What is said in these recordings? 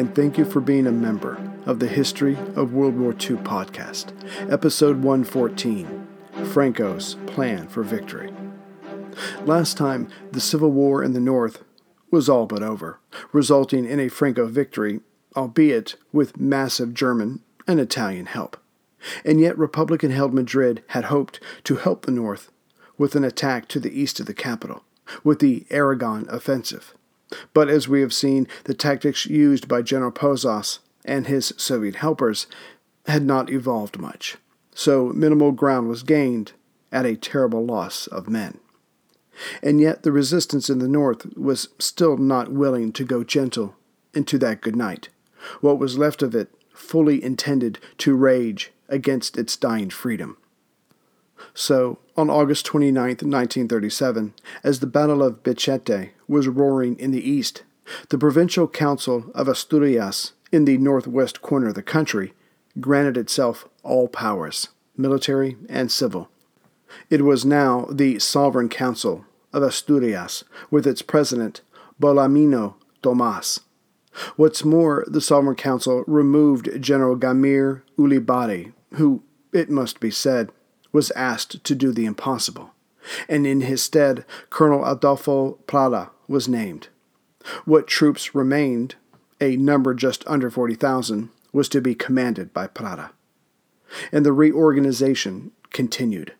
and thank you for being a member of the History of World War II podcast, episode 114 Franco's Plan for Victory. Last time, the Civil War in the North was all but over, resulting in a Franco victory, albeit with massive German and Italian help. And yet, Republican held Madrid had hoped to help the North with an attack to the east of the capital, with the Aragon offensive. But as we have seen, the tactics used by General Pozas and his Soviet helpers had not evolved much, so minimal ground was gained at a terrible loss of men. And yet the resistance in the north was still not willing to go gentle into that good night, what was left of it fully intended to rage against its dying freedom. So, on August 29, 1937, as the Battle of Belchite was roaring in the east, the Provincial Council of Asturias, in the northwest corner of the country, granted itself all powers, military and civil. It was now the Sovereign Council of Asturias, with its president, Belarmino Tomas. What's more, the Sovereign Council removed General Gamir Ulibarri, who, it must be said, was asked to do the impossible, and in his stead, Colonel Adolfo Prada was named. What troops remained, a number just under 40,000, was to be commanded by Prada. And the reorganization continued.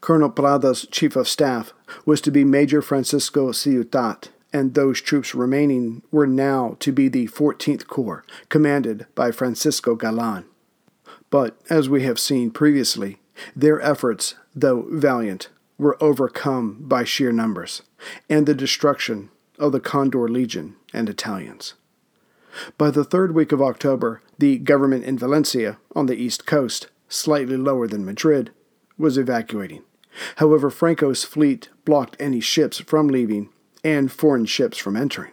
Colonel Prada's chief of staff was to be Major Francisco Ciutat, and those troops remaining were now to be the 14th Corps, commanded by Francisco Galan. But, as we have seen previously, their efforts, though valiant, were overcome by sheer numbers and the destruction of the Condor Legion and Italians. By the third week of October, the government in Valencia, on the east coast, slightly lower than Madrid, was evacuating. However, Franco's fleet blocked any ships from leaving and foreign ships from entering.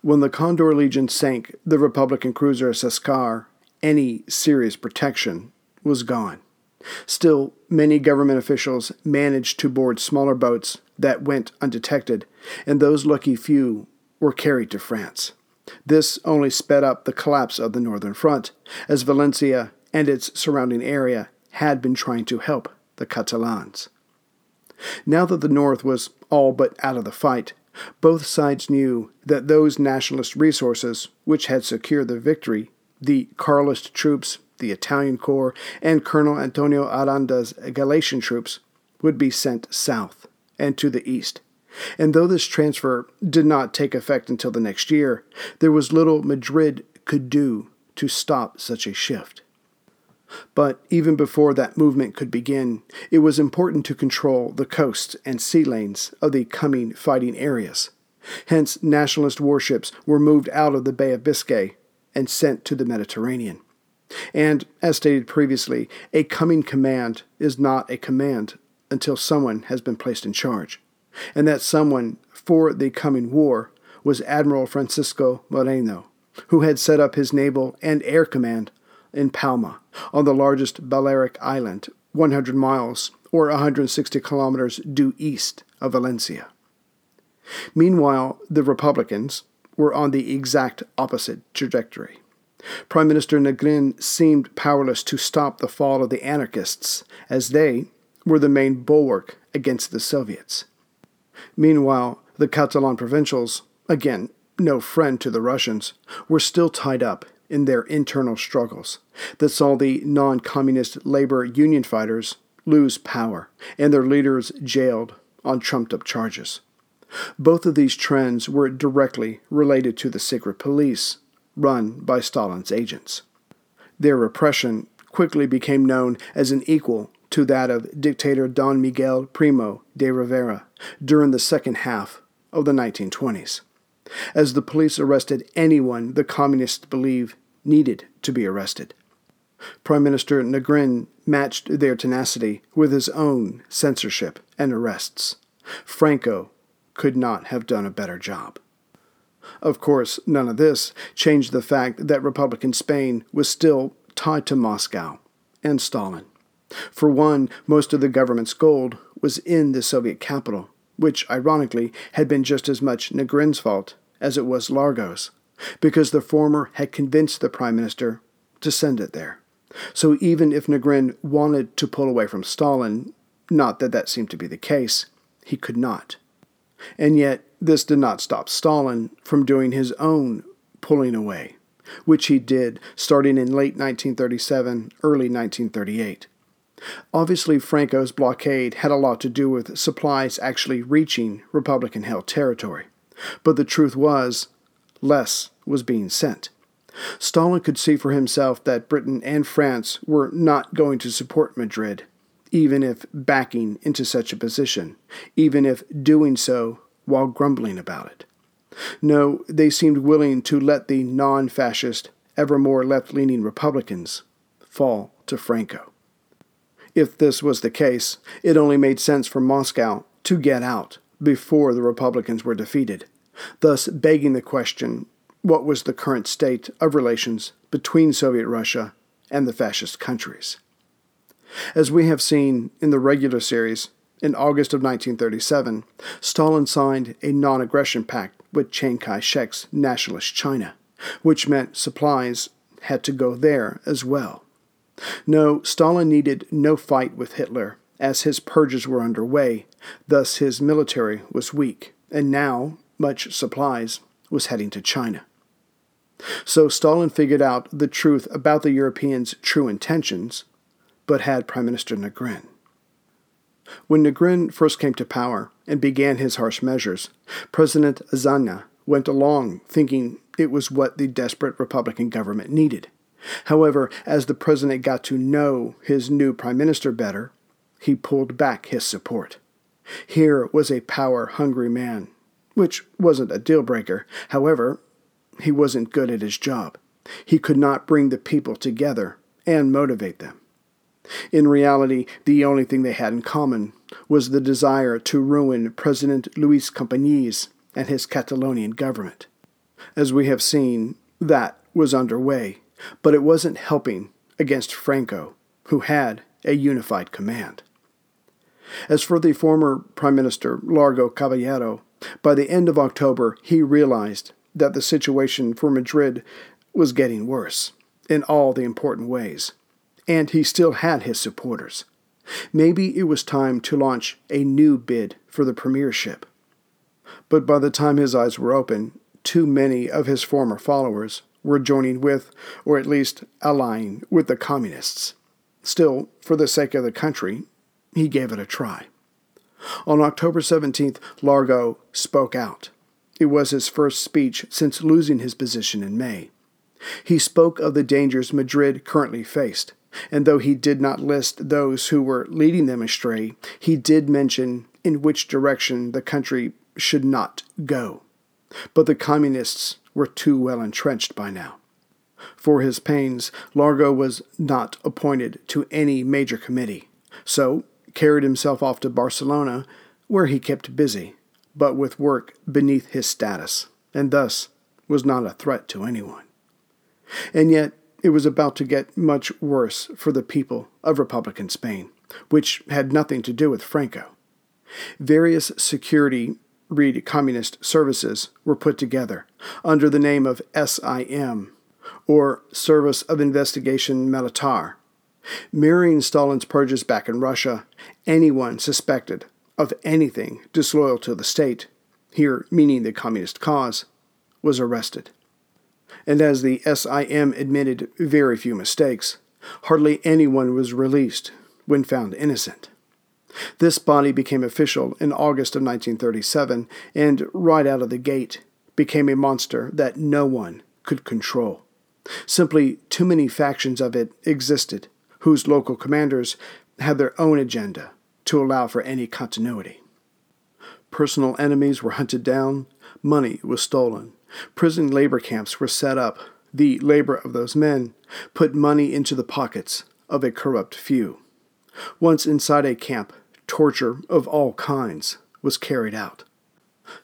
When the Condor Legion sank the Republican cruiser Ciscar, any serious protection was gone. Still, many government officials managed to board smaller boats that went undetected, and those lucky few were carried to France. This only sped up the collapse of the Northern Front, as Valencia and its surrounding area had been trying to help the Catalans. Now that the North was all but out of the fight, both sides knew that those nationalist resources which had secured the victory, the Carlist troops the Italian Corps, and Colonel Antonio Aranda's Galician troops would be sent south and to the east. And though this transfer did not take effect until the next year, there was little Madrid could do to stop such a shift. But even before that movement could begin, it was important to control the coasts and sea lanes of the coming fighting areas. Hence, nationalist warships were moved out of the Bay of Biscay and sent to the Mediterranean. And, as stated previously, a coming command is not a command until someone has been placed in charge. And that someone for the coming war was Admiral Francisco Moreno, who had set up his naval and air command in Palma, on the largest Balearic island, 100 miles or 160 kilometers due east of Valencia. Meanwhile, the Republicans were on the exact opposite trajectory. Prime Minister Negrin seemed powerless to stop the fall of the anarchists, as they were the main bulwark against the Soviets. Meanwhile, the Catalan provincials, again no friend to the Russians, were still tied up in their internal struggles that saw the non communist labor union fighters lose power and their leaders jailed on trumped up charges. Both of these trends were directly related to the secret police run by Stalin's agents. Their repression quickly became known as an equal to that of dictator Don Miguel Primo de Rivera during the second half of the 1920s, as the police arrested anyone the communists believed needed to be arrested. Prime Minister Negrin matched their tenacity with his own censorship and arrests. Franco could not have done a better job. Of course, none of this changed the fact that Republican Spain was still tied to Moscow and Stalin. For one, most of the government's gold was in the Soviet capital, which, ironically, had been just as much Negrin's fault as it was Largo's, because the former had convinced the prime minister to send it there. So even if Negrin wanted to pull away from Stalin, not that that seemed to be the case, he could not. And yet, this did not stop Stalin from doing his own pulling away, which he did starting in late 1937, early 1938. Obviously, Franco's blockade had a lot to do with supplies actually reaching Republican held territory. But the truth was, less was being sent. Stalin could see for himself that Britain and France were not going to support Madrid, even if backing into such a position, even if doing so while grumbling about it. No, they seemed willing to let the non fascist, ever more left leaning Republicans fall to Franco. If this was the case, it only made sense for Moscow to get out before the Republicans were defeated, thus begging the question what was the current state of relations between Soviet Russia and the fascist countries. As we have seen in the regular series, in August of 1937, Stalin signed a non aggression pact with Chiang Kai shek's Nationalist China, which meant supplies had to go there as well. No, Stalin needed no fight with Hitler, as his purges were underway, thus, his military was weak, and now much supplies was heading to China. So Stalin figured out the truth about the Europeans' true intentions, but had Prime Minister Negrin. When Negrin first came to power and began his harsh measures, President Azana went along thinking it was what the desperate Republican government needed. However, as the president got to know his new prime minister better, he pulled back his support. Here was a power hungry man, which wasn't a deal breaker. However, he wasn't good at his job. He could not bring the people together and motivate them. In reality, the only thing they had in common was the desire to ruin President Luis Companys and his Catalonian government. As we have seen, that was underway, but it wasn't helping against Franco, who had a unified command. As for the former Prime Minister Largo Caballero, by the end of October he realized that the situation for Madrid was getting worse in all the important ways, and he still had his supporters. Maybe it was time to launch a new bid for the premiership. But by the time his eyes were open, too many of his former followers were joining with, or at least allying with, the communists. Still, for the sake of the country, he gave it a try. On October 17th, Largo spoke out. It was his first speech since losing his position in May. He spoke of the dangers Madrid currently faced, and though he did not list those who were leading them astray, he did mention in which direction the country should not go. But the communists were too well entrenched by now. For his pains, Largo was not appointed to any major committee, so carried himself off to Barcelona, where he kept busy, but with work beneath his status, and thus was not a threat to anyone. And yet, it was about to get much worse for the people of Republican Spain, which had nothing to do with Franco. Various security read communist services were put together under the name of SIM, or Service of Investigation Militar. Mirroring Stalin's purges back in Russia, anyone suspected of anything disloyal to the state, here meaning the communist cause, was arrested. And as the SIM admitted very few mistakes, hardly anyone was released when found innocent. This body became official in August of 1937 and, right out of the gate, became a monster that no one could control. Simply too many factions of it existed, whose local commanders had their own agenda to allow for any continuity. Personal enemies were hunted down, money was stolen, prison labor camps were set up, the labor of those men put money into the pockets of a corrupt few. Once inside a camp, torture of all kinds was carried out.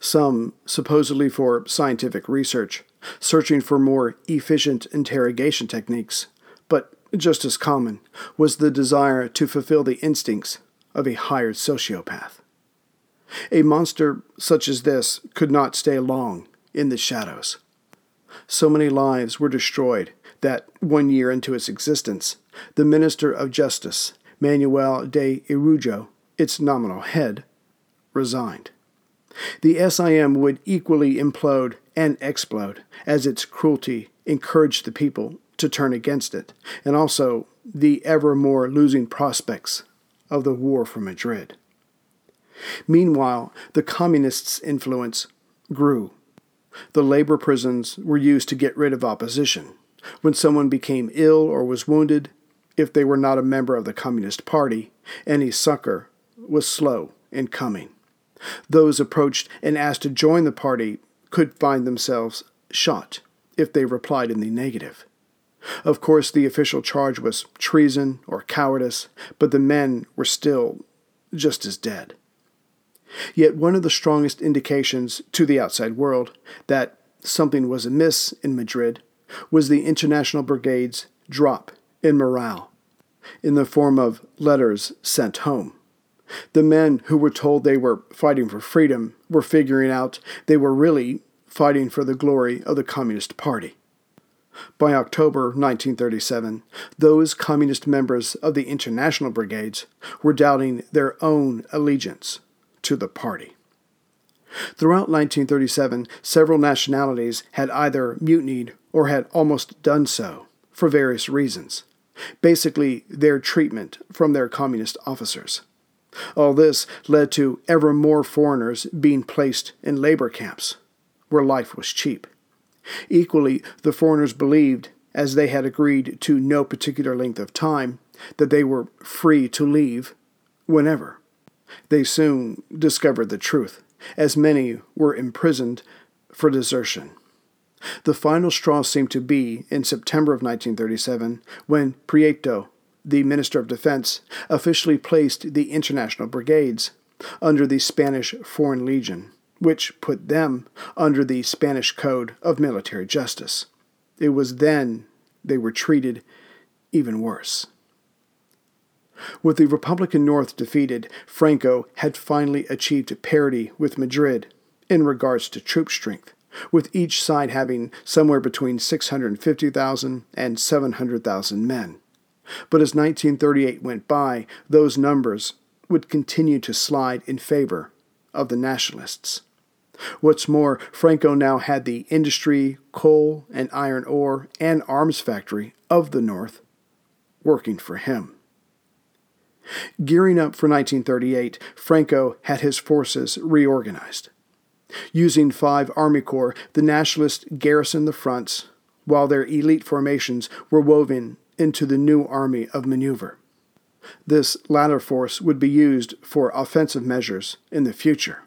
Some, supposedly for scientific research, searching for more efficient interrogation techniques, but just as common was the desire to fulfill the instincts of a hired sociopath. A monster such as this could not stay long in the shadows. so many lives were destroyed that one year into its existence, the Minister of Justice, Manuel de Irujo, its nominal head, resigned. The SIM would equally implode and explode as its cruelty encouraged the people to turn against it, and also the ever more losing prospects of the war for Madrid. Meanwhile, the communists' influence grew. The labor prisons were used to get rid of opposition. When someone became ill or was wounded, if they were not a member of the Communist Party, any succor was slow in coming. Those approached and asked to join the party could find themselves shot if they replied in the negative. Of course, the official charge was treason or cowardice, but the men were still just as dead. Yet one of the strongest indications to the outside world that something was amiss in Madrid was the International Brigade's drop in morale, in the form of letters sent home. The men who were told they were fighting for freedom were figuring out they were really fighting for the glory of the Communist Party. By October 1937, those communist members of the International Brigades were doubting their own allegiance to the party. Throughout 1937, several nationalities had either mutinied or had almost done so for various reasons, basically, their treatment from their communist officers. All this led to ever more foreigners being placed in labor camps, where life was cheap. Equally, the foreigners believed, as they had agreed to no particular length of time, that they were free to leave whenever. They soon discovered the truth, as many were imprisoned for desertion. The final straw seemed to be in September of 1937 when Prieto, the Minister of Defense, officially placed the international brigades under the Spanish Foreign Legion, which put them under the Spanish Code of Military Justice. It was then they were treated even worse. With the Republican North defeated, Franco had finally achieved parity with Madrid in regards to troop strength, with each side having somewhere between 650,000 and 700,000 men. But as 1938 went by, those numbers would continue to slide in favor of the nationalists. What's more, Franco now had the industry, coal and iron ore, and arms factory of the North working for him. Gearing up for 1938, Franco had his forces reorganized. Using five Army Corps, the Nationalists garrisoned the fronts, while their elite formations were woven into the new Army of Maneuver. This latter force would be used for offensive measures in the future.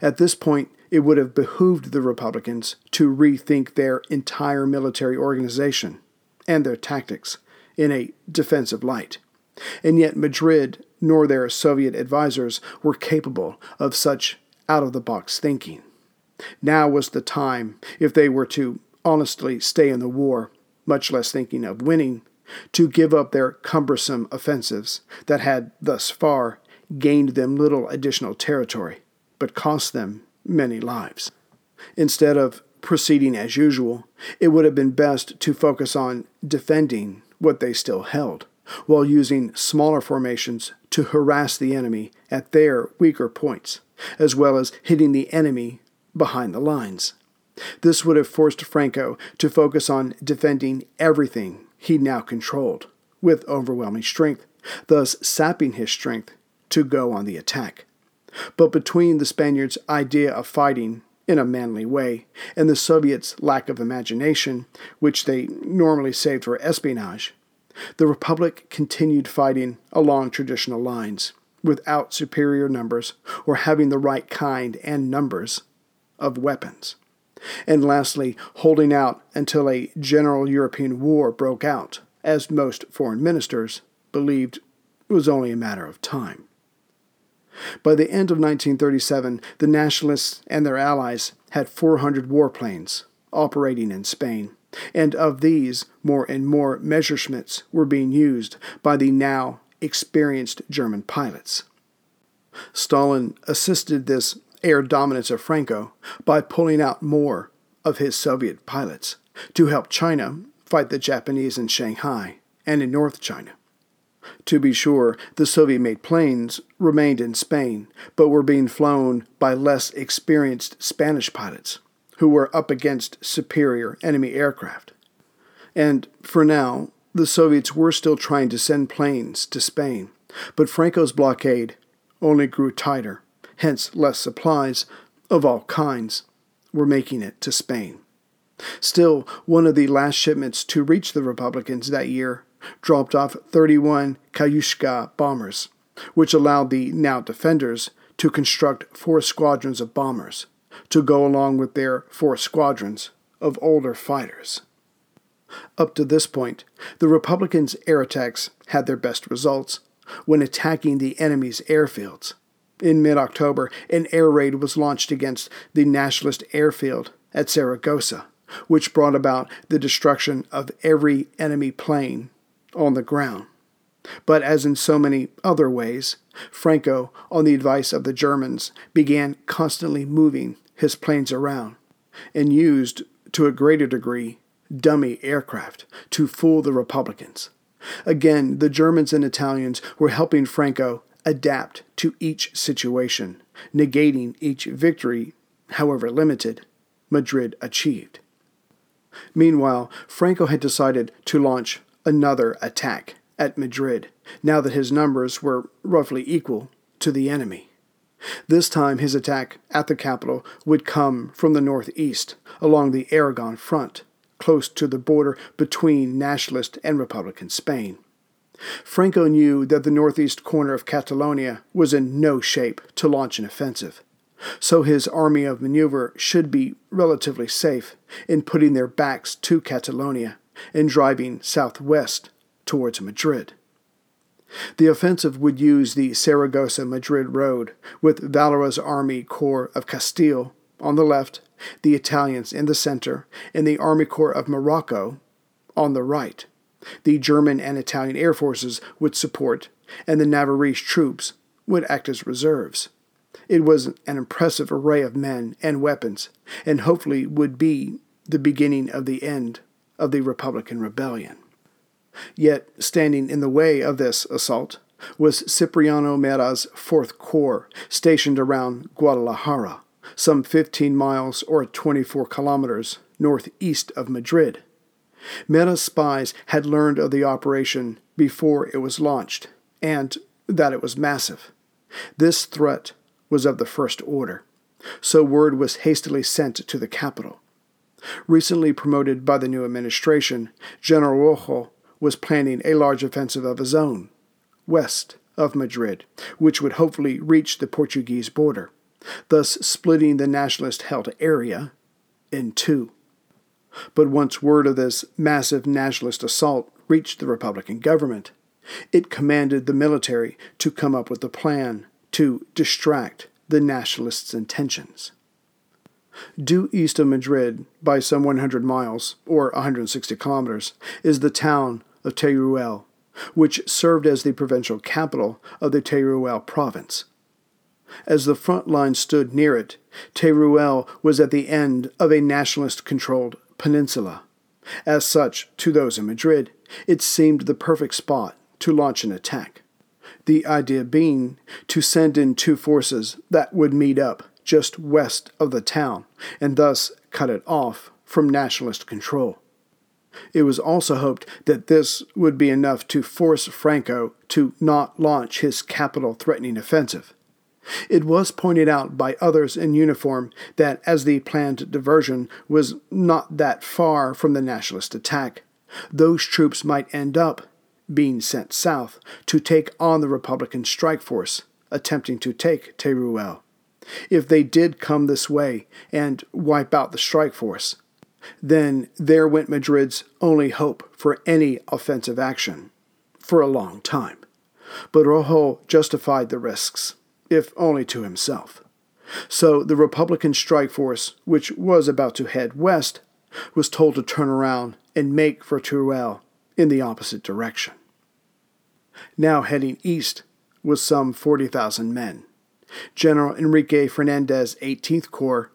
At this point, it would have behooved the Republicans to rethink their entire military organization and their tactics in a defensive light. And yet, Madrid nor their Soviet advisers were capable of such out of the box thinking. Now was the time, if they were to honestly stay in the war, much less thinking of winning, to give up their cumbersome offensives that had thus far gained them little additional territory, but cost them many lives. Instead of proceeding as usual, it would have been best to focus on defending what they still held while using smaller formations to harass the enemy at their weaker points, as well as hitting the enemy behind the lines. This would have forced Franco to focus on defending everything he now controlled with overwhelming strength, thus sapping his strength to go on the attack. But between the Spaniards' idea of fighting in a manly way and the Soviets' lack of imagination, which they normally saved for espionage, the Republic continued fighting along traditional lines, without superior numbers or having the right kind and numbers of weapons. And lastly, holding out until a general European war broke out, as most foreign ministers believed was only a matter of time. By the end of 1937, the Nationalists and their allies had 400 warplanes operating in Spain, and of these, more and more Messerschmitts were being used by the now experienced German pilots. Stalin assisted this air dominance of Franco by pulling out more of his Soviet pilots to help China fight the Japanese in Shanghai and in North China. To be sure, the Soviet made planes remained in Spain, but were being flown by less experienced Spanish pilots who were up against superior enemy aircraft. And for now, the Soviets were still trying to send planes to Spain, but Franco's blockade only grew tighter, hence, less supplies of all kinds were making it to Spain. Still, one of the last shipments to reach the Republicans that year dropped off 31 Katyusha bombers, which allowed the now defenders to construct four squadrons of bombers to go along with their four squadrons of older fighters. Up to this point, the Republicans' air attacks had their best results when attacking the enemy's airfields. In mid October, an air raid was launched against the Nationalist airfield at Saragossa, which brought about the destruction of every enemy plane on the ground. But as in so many other ways, Franco, on the advice of the Germans, began constantly moving his planes around and used, to a greater degree, dummy aircraft to fool the Republicans. Again, the Germans and Italians were helping Franco adapt to each situation, negating each victory, however limited, Madrid achieved. Meanwhile, Franco had decided to launch another attack at Madrid, now that his numbers were roughly equal to the enemy. This time, his attack at the capital would come from the northeast, along the Aragon front, close to the border between nationalist and Republican Spain. Franco knew that the northeast corner of Catalonia was in no shape to launch an offensive, so his army of maneuver should be relatively safe in putting their backs to Catalonia and driving southwest towards Madrid. The offensive would use the Saragossa Madrid road, with Valera's Army Corps of Castile on the left, the Italians in the center, and the Army Corps of Morocco on the right. The German and Italian air forces would support, and the Navarrese troops would act as reserves. It was an impressive array of men and weapons, and hopefully would be the beginning of the end of the Republican rebellion. Yet, standing in the way of this assault was Cipriano Mera's Fourth Corps, stationed around Guadalajara, some 15 miles or 24 kilometers northeast of Madrid. Mera's spies had learned of the operation before it was launched, and that it was massive. This threat was of the first order, so word was hastily sent to the capital. Recently promoted by the new administration, General Rojo was planning a large offensive of his own, west of Madrid, which would hopefully reach the Portuguese border, thus splitting the nationalist held area in two. But once word of this massive nationalist assault reached the Republican government, it commanded the military to come up with a plan to distract the nationalists' intentions. Due east of Madrid, by some 100 miles, or 160 kilometers, is the town of Teruel, which served as the provincial capital of the Teruel province. As the front line stood near it, Teruel was at the end of a nationalist controlled peninsula. As such, to those in Madrid, it seemed the perfect spot to launch an attack. The idea being to send in two forces that would meet up just west of the town and thus cut it off from nationalist control. It was also hoped that this would be enough to force Franco to not launch his capital threatening offensive. It was pointed out by others in uniform that as the planned diversion was not that far from the nationalist attack, those troops might end up being sent south to take on the Republican strike force attempting to take Teruel. If they did come this way and wipe out the strike force, then there went Madrid's only hope for any offensive action for a long time. But Rojo justified the risks, if only to himself. So the Republican strike force, which was about to head west, was told to turn around and make for Teruel in the opposite direction. Now heading east was some 40,000 men. General Enrique Fernandez 18th Corps,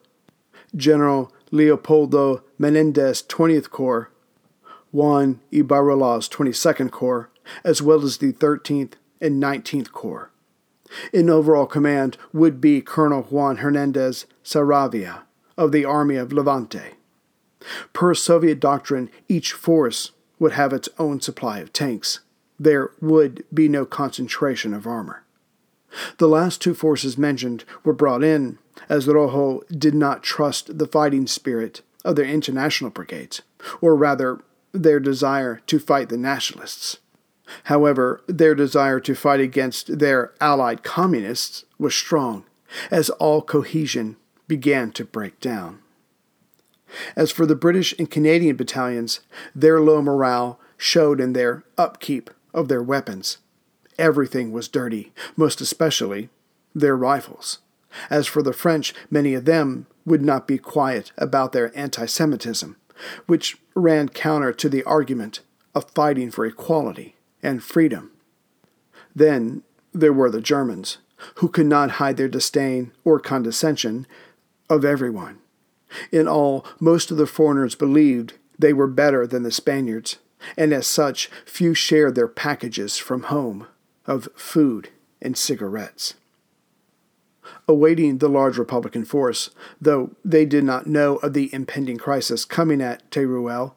General Leopoldo Menendez 20th Corps, Juan Ibarrola's 22nd Corps, as well as the 13th and 19th Corps. In overall command would be Colonel Juan Hernandez Saravia of the Army of Levante. Per Soviet doctrine, each force would have its own supply of tanks. There would be no concentration of armor. The last two forces mentioned were brought in as Rojo did not trust the fighting spirit of their international brigades, or rather, their desire to fight the nationalists. However, their desire to fight against their allied communists was strong, as all cohesion began to break down. As for the British and Canadian battalions, their low morale showed in their upkeep of their weapons. Everything was dirty, most especially their rifles. As for the French, many of them would not be quiet about their anti Semitism, which ran counter to the argument of fighting for equality and freedom. Then there were the Germans, who could not hide their disdain or condescension of everyone. In all, most of the foreigners believed they were better than the Spaniards, and as such, few shared their packages from home of food and cigarettes. Awaiting the large Republican force, though they did not know of the impending crisis coming at Teruel,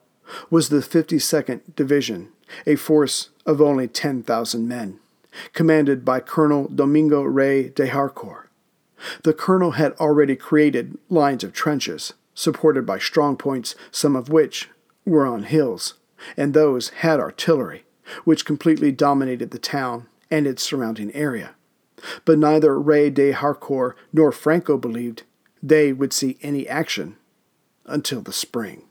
was the 52nd Division, a force of only 10,000 men, commanded by Colonel Domingo Rey de Harcourt. The colonel had already created lines of trenches, supported by strong points, some of which were on hills, and those had artillery, which completely dominated the town and its surrounding area. But neither Rey de Harcourt nor Franco believed they would see any action until the spring.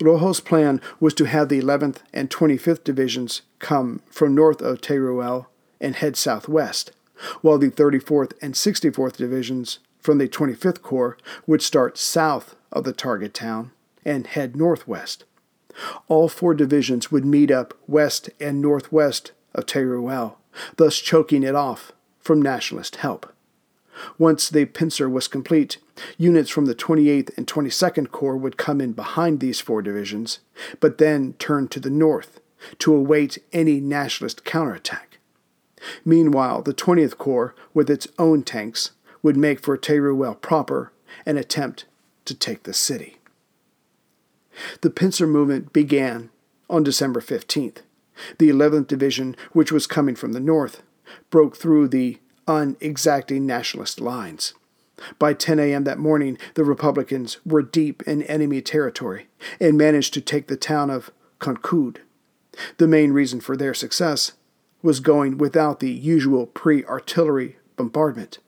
Rojo's plan was to have the 11th and 25th Divisions come from north of Teruel and head southwest, while the 34th and 64th Divisions from the 25th Corps would start south of the target town and head northwest. All four divisions would meet up west and northwest of Teruel, thus choking it off from nationalist help. Once the pincer was complete, units from the 28th and 22nd Corps would come in behind these four divisions, but then turn to the north to await any nationalist counterattack. Meanwhile, the 20th Corps, with its own tanks, would make for Teruel proper and attempt to take the city. The pincer movement began on December 15th. The 11th Division, which was coming from the north, broke through the unexacting nationalist lines. By 10 a.m. that morning, the Republicans were deep in enemy territory and managed to take the town of Concud. The main reason for their success was going without the usual pre artillery bombardment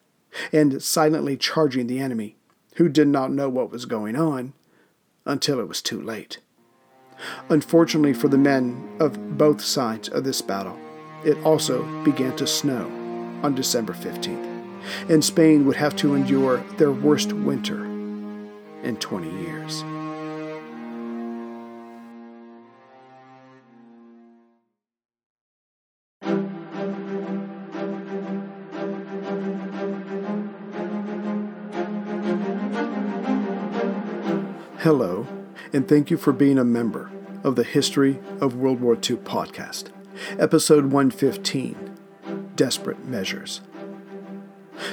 and silently charging the enemy, who did not know what was going on until it was too late. Unfortunately for the men of both sides of this battle, it also began to snow on December 15th, and Spain would have to endure their worst winter in 20 years. Hello, and thank you for being a member of the History of World War II podcast, episode 115 Desperate Measures.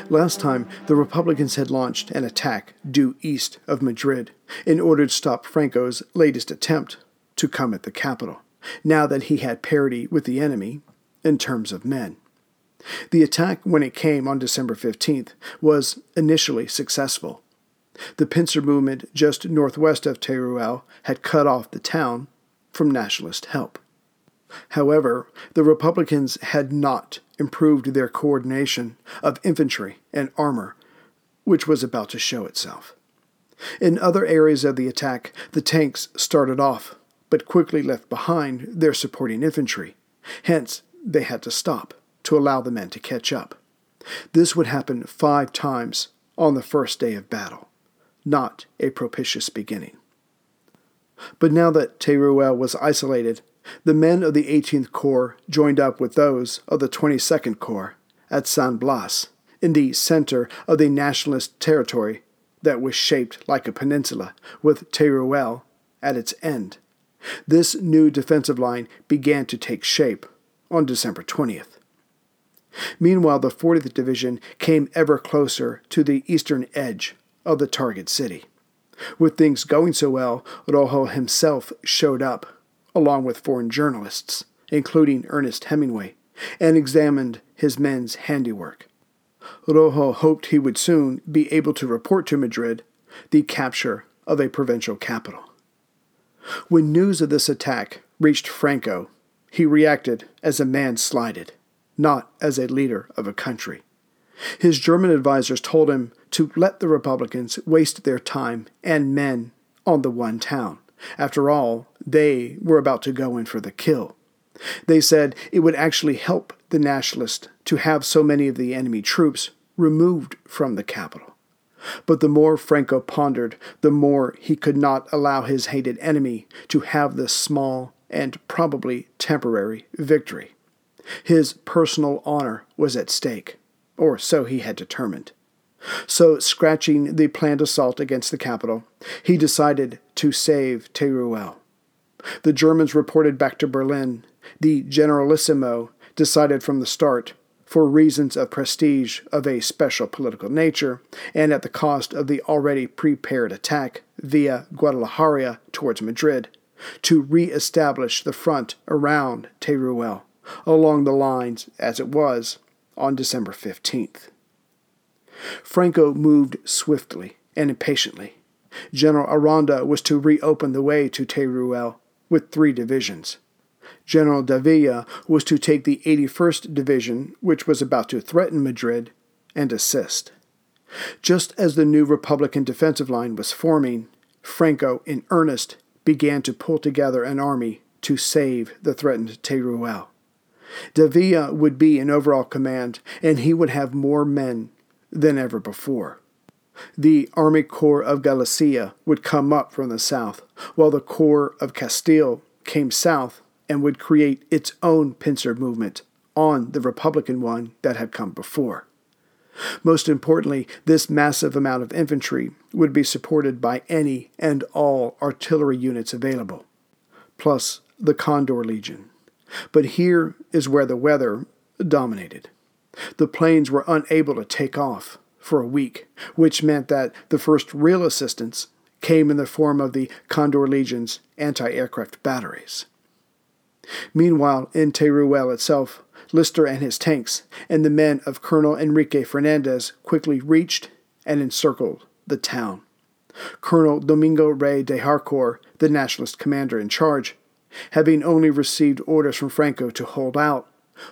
Last time, the Republicans had launched an attack due east of Madrid in order to stop Franco's latest attempt to come at the capital, now that he had parity with the enemy in terms of men. The attack, when it came on December 15th, was initially successful the pincer movement just northwest of Teruel had cut off the town from nationalist help. However, the Republicans had not improved their coordination of infantry and armor, which was about to show itself. In other areas of the attack, the tanks started off, but quickly left behind their supporting infantry. Hence, they had to stop to allow the men to catch up. This would happen five times on the first day of battle not a propitious beginning. But now that Teruel was isolated, the men of the 18th Corps joined up with those of the 22nd Corps at San Blas, in the center of the nationalist territory that was shaped like a peninsula, with Teruel at its end. This new defensive line began to take shape on December 20th. Meanwhile, the 40th Division came ever closer to the eastern edge of the target city. With things going so well, Rojo himself showed up, along with foreign journalists, including Ernest Hemingway, and examined his men's handiwork. Rojo hoped he would soon be able to report to Madrid the capture of a provincial capital. When news of this attack reached Franco, he reacted as a man slighted, not as a leader of a country. His German advisers told him to let the Republicans waste their time and men on the one town. After all, they were about to go in for the kill. They said it would actually help the nationalists to have so many of the enemy troops removed from the capital. But the more Franco pondered, the more he could not allow his hated enemy to have this small and probably temporary victory. His personal honor was at stake, or so he had determined. So, scratching the planned assault against the capital, he decided to save Teruel. The Germans reported back to Berlin. The Generalissimo decided from the start, for reasons of prestige of a special political nature, and at the cost of the already prepared attack via Guadalajara towards Madrid, to re establish the front around Teruel along the lines as it was on December 15th. Franco moved swiftly and impatiently. General Aranda was to reopen the way to Teruel with three divisions. General Davila was to take the 81st Division, which was about to threaten Madrid, and assist. Just as the new Republican defensive line was forming, Franco, in earnest, began to pull together an army to save the threatened Teruel. Davila would be in overall command, and he would have more men than ever before. The Army Corps of Galicia would come up from the south, while the Corps of Castile came south and would create its own pincer movement on the Republican one that had come before. Most importantly, this massive amount of infantry would be supported by any and all artillery units available, plus the Condor Legion. But here is where the weather dominated. The planes were unable to take off for a week, which meant that the first real assistance came in the form of the Condor Legion's anti aircraft batteries. Meanwhile, in Teruel itself, Lister and his tanks and the men of Colonel Enrique Fernandez quickly reached and encircled the town. Colonel Domingo Rey de Harcourt, the nationalist commander in charge, having only received orders from Franco to hold out,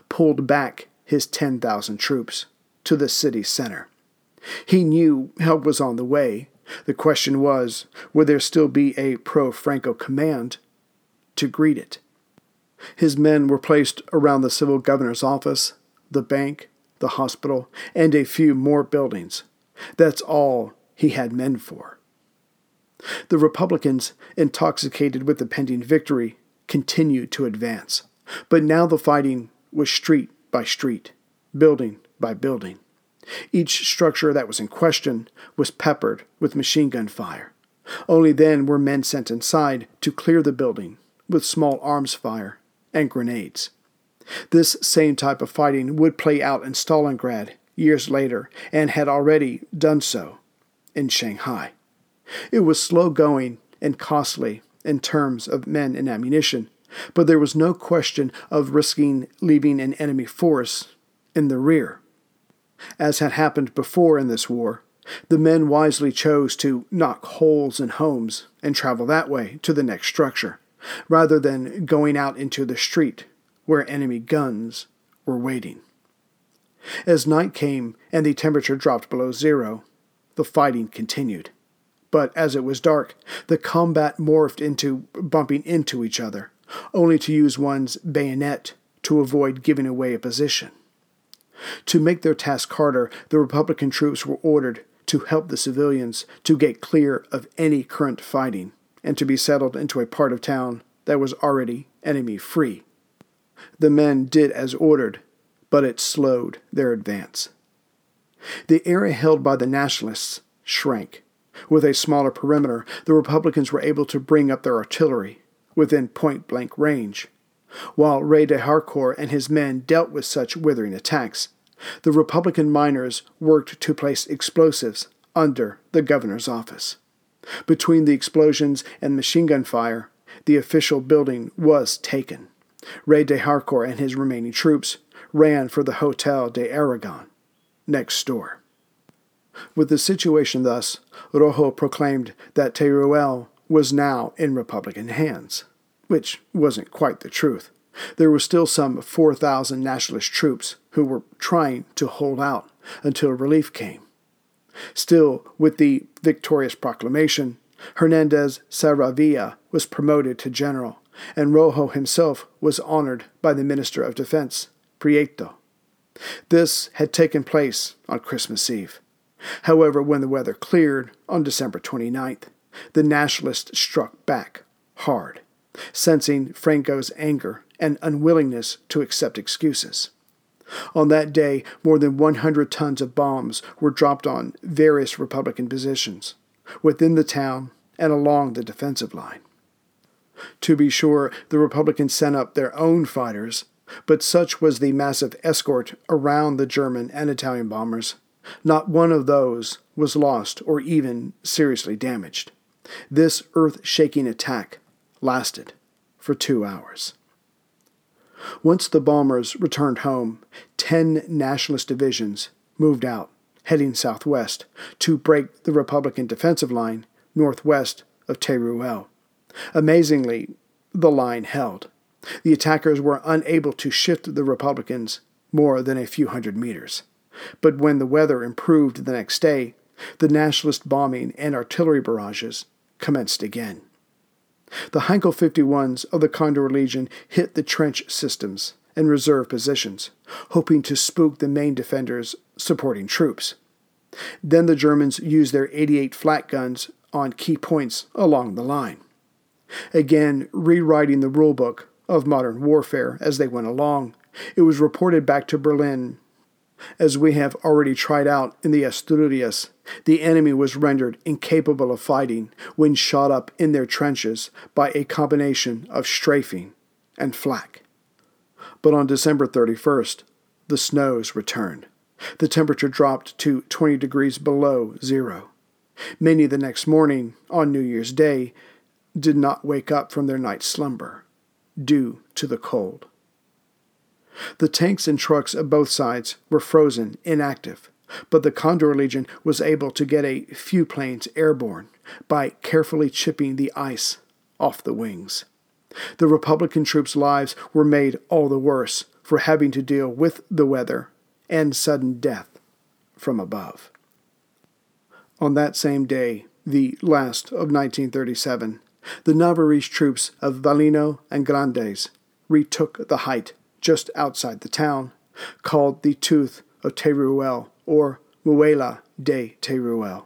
pulled back his 10,000 troops to the city center. He knew help was on the way. The question was would there still be a pro Franco command to greet it? His men were placed around the civil governor's office, the bank, the hospital, and a few more buildings. That's all he had men for. The Republicans, intoxicated with the pending victory, continued to advance. But now the fighting was street by street, building by building. Each structure that was in question was peppered with machine gun fire. Only then were men sent inside to clear the building with small arms fire and grenades. This same type of fighting would play out in Stalingrad years later and had already done so in Shanghai. It was slow going and costly in terms of men and ammunition, but there was no question of risking leaving an enemy force in the rear. As had happened before in this war, the men wisely chose to knock holes in homes and travel that way to the next structure, rather than going out into the street where enemy guns were waiting. As night came and the temperature dropped below zero, the fighting continued. But as it was dark, the combat morphed into bumping into each other, only to use one's bayonet to avoid giving away a position. To make their task harder, the Republican troops were ordered to help the civilians to get clear of any current fighting and to be settled into a part of town that was already enemy free. The men did as ordered, but it slowed their advance. The area held by the nationalists shrank With a smaller perimeter, the Republicans were able to bring up their artillery within point blank range. While Rey de Harcourt and his men dealt with such withering attacks, the Republican miners worked to place explosives under the governor's office. Between the explosions and machine gun fire, the official building was taken. Rey de Harcourt and his remaining troops ran for the Hotel de Aragon, next door. With the situation thus, Rojo proclaimed that Teruel was now in Republican hands, which wasn't quite the truth. There were still some 4,000 nationalist troops who were trying to hold out until relief came. Still, with the victorious proclamation, Hernandez Saravia was promoted to general, and Rojo himself was honored by the Minister of Defense, Prieto. This had taken place on Christmas Eve. However, when the weather cleared on December 29th, the nationalists struck back hard, sensing Franco's anger and unwillingness to accept excuses. On that day, more than 100 tons of bombs were dropped on various Republican positions within the town and along the defensive line. To be sure, the Republicans sent up their own fighters, but such was the massive escort around the German and Italian bombers, not one of those was lost or even seriously damaged. This earth shaking attack lasted for two hours. Once the bombers returned home, ten nationalist divisions moved out, heading southwest, to break the Republican defensive line northwest of Teruel. Amazingly, the line held. The attackers were unable to shift the Republicans more than a few hundred meters. But when the weather improved the next day, the nationalist bombing and artillery barrages commenced again. The Heinkel 51s of the Condor Legion hit the trench systems and reserve positions, hoping to spook the main defenders' supporting troops. Then the Germans used their 88 flak guns on key points along the line. Again, rewriting the rulebook of modern warfare as they went along, it was reported back to Berlin as we have already tried out in the Asturias, the enemy was rendered incapable of fighting when shot up in their trenches by a combination of strafing and flak. But on December 31st, the snows returned. The temperature dropped to 20 degrees below zero. Many the next morning, on New Year's Day, did not wake up from their night's slumber, due to the cold. The tanks and trucks of both sides were frozen, inactive, but the Condor Legion was able to get a few planes airborne by carefully chipping the ice off the wings. The Republican troops' lives were made all the worse for having to deal with the weather and sudden death from above. On that same day, the last of 1937, the Navarrese troops of Valino and Grandes retook the height just outside the town, called the Tooth of Teruel or Muela de Teruel.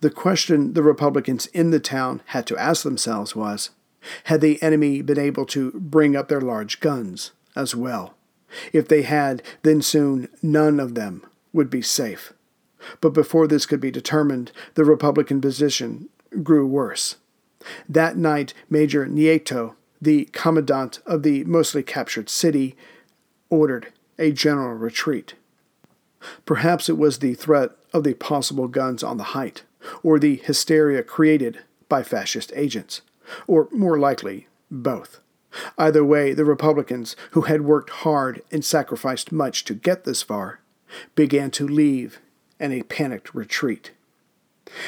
The question the Republicans in the town had to ask themselves was had the enemy been able to bring up their large guns as well? If they had, then soon none of them would be safe. But before this could be determined, the Republican position grew worse. That night, Major Nieto the commandant of the mostly captured city ordered a general retreat. Perhaps it was the threat of the possible guns on the height, or the hysteria created by fascist agents, or more likely, both. Either way, the Republicans, who had worked hard and sacrificed much to get this far, began to leave in a panicked retreat.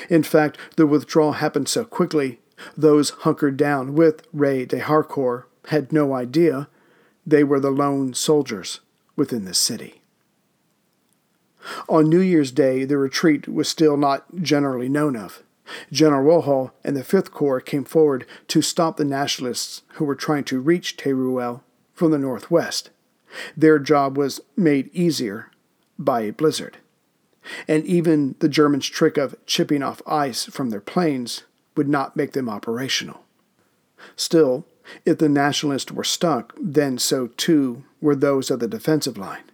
In fact, the withdrawal happened so quickly those hunkered down with Rey de Harcourt had no idea they were the lone soldiers within the city. On New Year's Day, the retreat was still not generally known of. General Rojo and the Fifth Corps came forward to stop the Nationalists who were trying to reach Teruel from the northwest. Their job was made easier by a blizzard. And even the Germans' trick of chipping off ice from their planes would not make them operational. Still, if the Nationalists were stuck, then so too were those of the defensive line.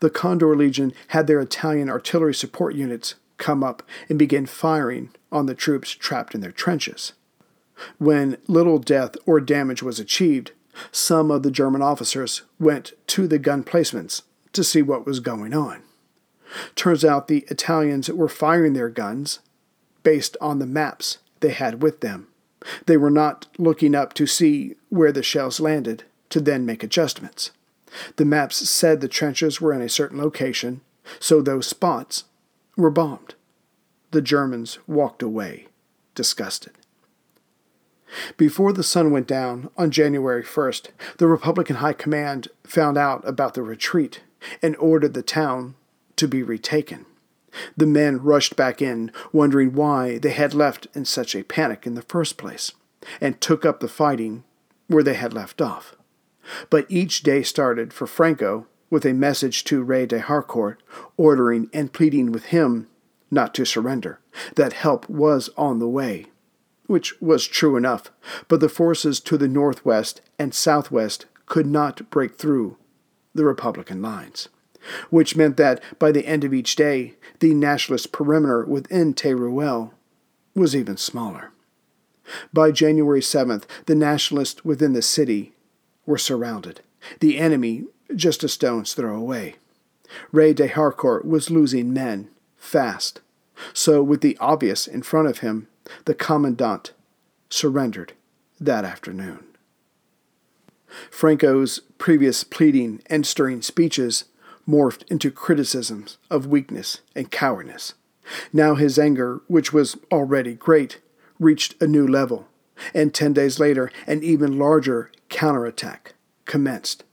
The Condor Legion had their Italian artillery support units come up and begin firing on the troops trapped in their trenches. When little death or damage was achieved, some of the German officers went to the gun placements to see what was going on. Turns out the Italians were firing their guns based on the maps they had with them. They were not looking up to see where the shells landed to then make adjustments. The maps said the trenches were in a certain location, so those spots were bombed. The Germans walked away, disgusted. Before the sun went down on January 1st, the Republican High Command found out about the retreat and ordered the town to be retaken. The men rushed back in, wondering why they had left in such a panic in the first place, and took up the fighting where they had left off. But each day started for Franco with a message to Rey de Harcourt, ordering and pleading with him not to surrender, that help was on the way, which was true enough, but the forces to the northwest and southwest could not break through the Republican lines, which meant that by the end of each day, the nationalist perimeter within Teruel was even smaller. By January 7th, the nationalists within the city were surrounded, the enemy just a stone's throw away. Rey de Harcourt was losing men fast, so with the obvious in front of him, the commandant surrendered that afternoon. Franco's previous pleading and stirring speeches morphed into criticisms of weakness and cowardice. Now his anger, which was already great, reached a new level, and ten days later, an even larger counterattack commenced.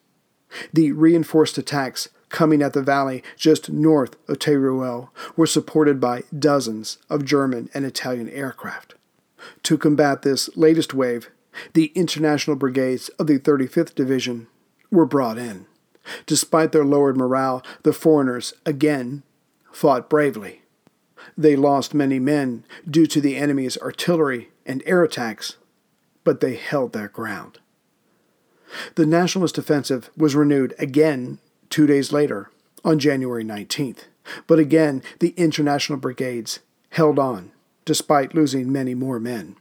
The reinforced attacks coming at the valley just north of Teruel were supported by dozens of German and Italian aircraft. To combat this latest wave, the international brigades of the 35th Division were brought in. Despite their lowered morale, the foreigners again fought bravely. They lost many men due to the enemy's artillery and air attacks, but they held their ground. The nationalist offensive was renewed again two days later, on January 19th, but again the international brigades held on, despite losing many more men.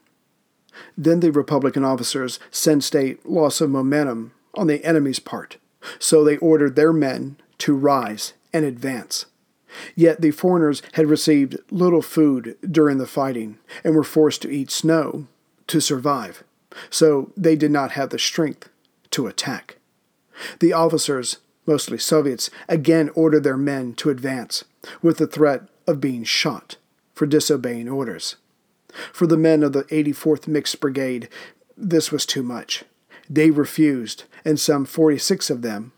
Then the Republican officers sensed a loss of momentum on the enemy's part, so they ordered their men to rise and advance. Yet the foreigners had received little food during the fighting and were forced to eat snow to survive, so they did not have the strength to attack. The officers, mostly Soviets, again ordered their men to advance, with the threat of being shot for disobeying orders. For the men of the 84th Mixed Brigade, this was too much. They refused, and some 46 of them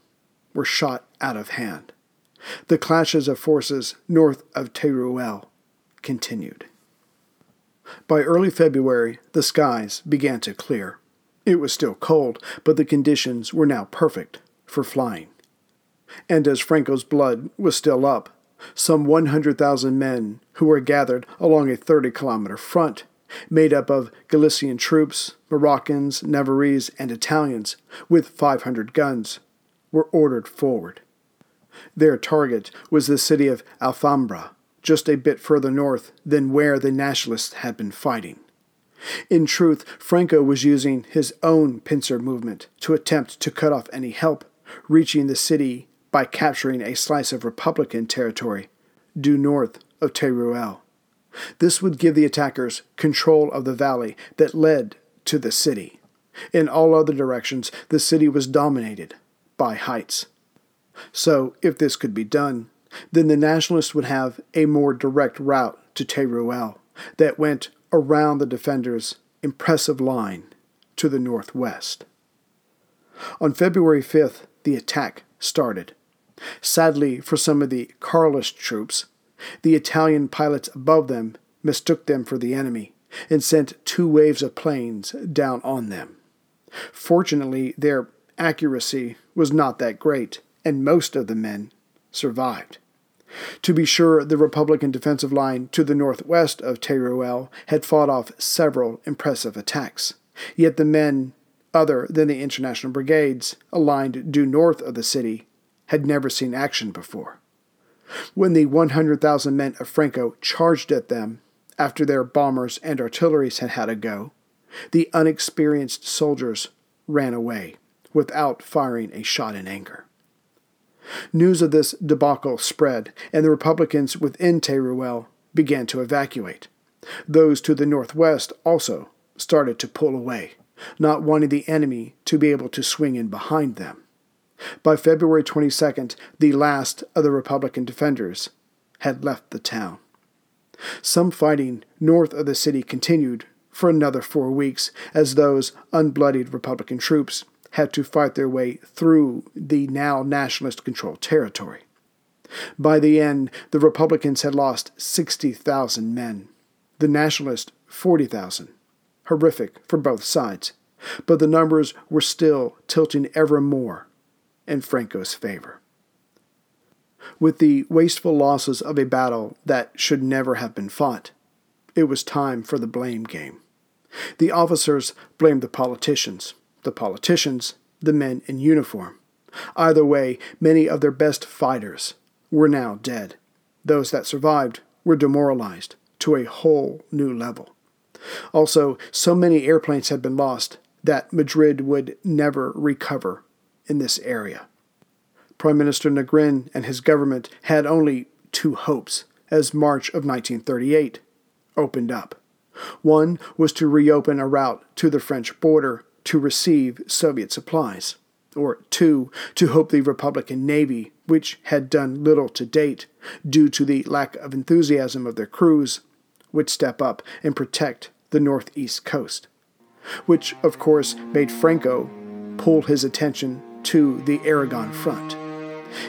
were shot out of hand. The clashes of forces north of Teruel continued. By early February, the skies began to clear. It was still cold, but the conditions were now perfect for flying. And as Franco's blood was still up, some 100,000 men who were gathered along a 30 kilometer front, made up of Galician troops, Moroccans, Navarrese, and Italians, with 500 guns, were ordered forward. Their target was the city of Alfambra, just a bit further north than where the nationalists had been fighting. In truth, Franco was using his own pincer movement to attempt to cut off any help reaching the city by capturing a slice of Republican territory due north of Teruel. This would give the attackers control of the valley that led to the city. In all other directions, the city was dominated by heights. So, if this could be done, then the nationalists would have a more direct route to Teruel that went around the defenders' impressive line to the northwest. On February 5th, the attack started. Sadly for some of the Carlist troops, the Italian pilots above them mistook them for the enemy and sent two waves of planes down on them. Fortunately, their accuracy was not that great, and most of the men survived. To be sure, the Republican defensive line to the northwest of Teruel had fought off several impressive attacks, yet the men other than the international brigades aligned due north of the city had never seen action before. When the 100,000 men of Franco charged at them after their bombers and artilleries had had a go, the unexperienced soldiers ran away without firing a shot in anger. News of this debacle spread, and the Republicans within Teruel began to evacuate. Those to the northwest also started to pull away, not wanting the enemy to be able to swing in behind them. By February 22nd, the last of the Republican defenders had left the town. Some fighting north of the city continued for another four weeks as those unbloodied Republican troops had to fight their way through the now nationalist controlled territory. By the end, the Republicans had lost 60,000 men, the Nationalists 40,000. Horrific for both sides, but the numbers were still tilting ever more in Franco's favor. With the wasteful losses of a battle that should never have been fought, it was time for the blame game. The officers blamed the politicians, the politicians, the men in uniform. Either way, many of their best fighters were now dead. Those that survived were demoralized to a whole new level. Also, so many airplanes had been lost that Madrid would never recover in this area. Prime Minister Negrin and his government had only two hopes as March of 1938 opened up. One was to reopen a route to the French border to receive Soviet supplies, or two, to hope the Republican Navy, which had done little to date due to the lack of enthusiasm of their crews, would step up and protect the northeast coast, which of course made Franco pull his attention to the Aragon front.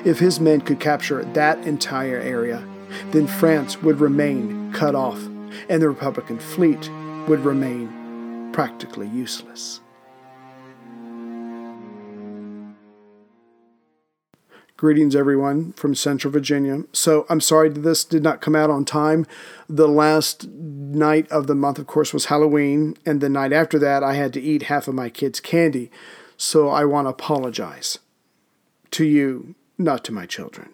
If his men could capture that entire area, then France would remain cut off and the Republican fleet would remain practically useless. Greetings, everyone, from Central Virginia. So, I'm sorry this did not come out on time. The last night of the month, of course, was Halloween, and the night after that, I had to eat half of my kids' candy. So, I want to apologize to you, not to my children.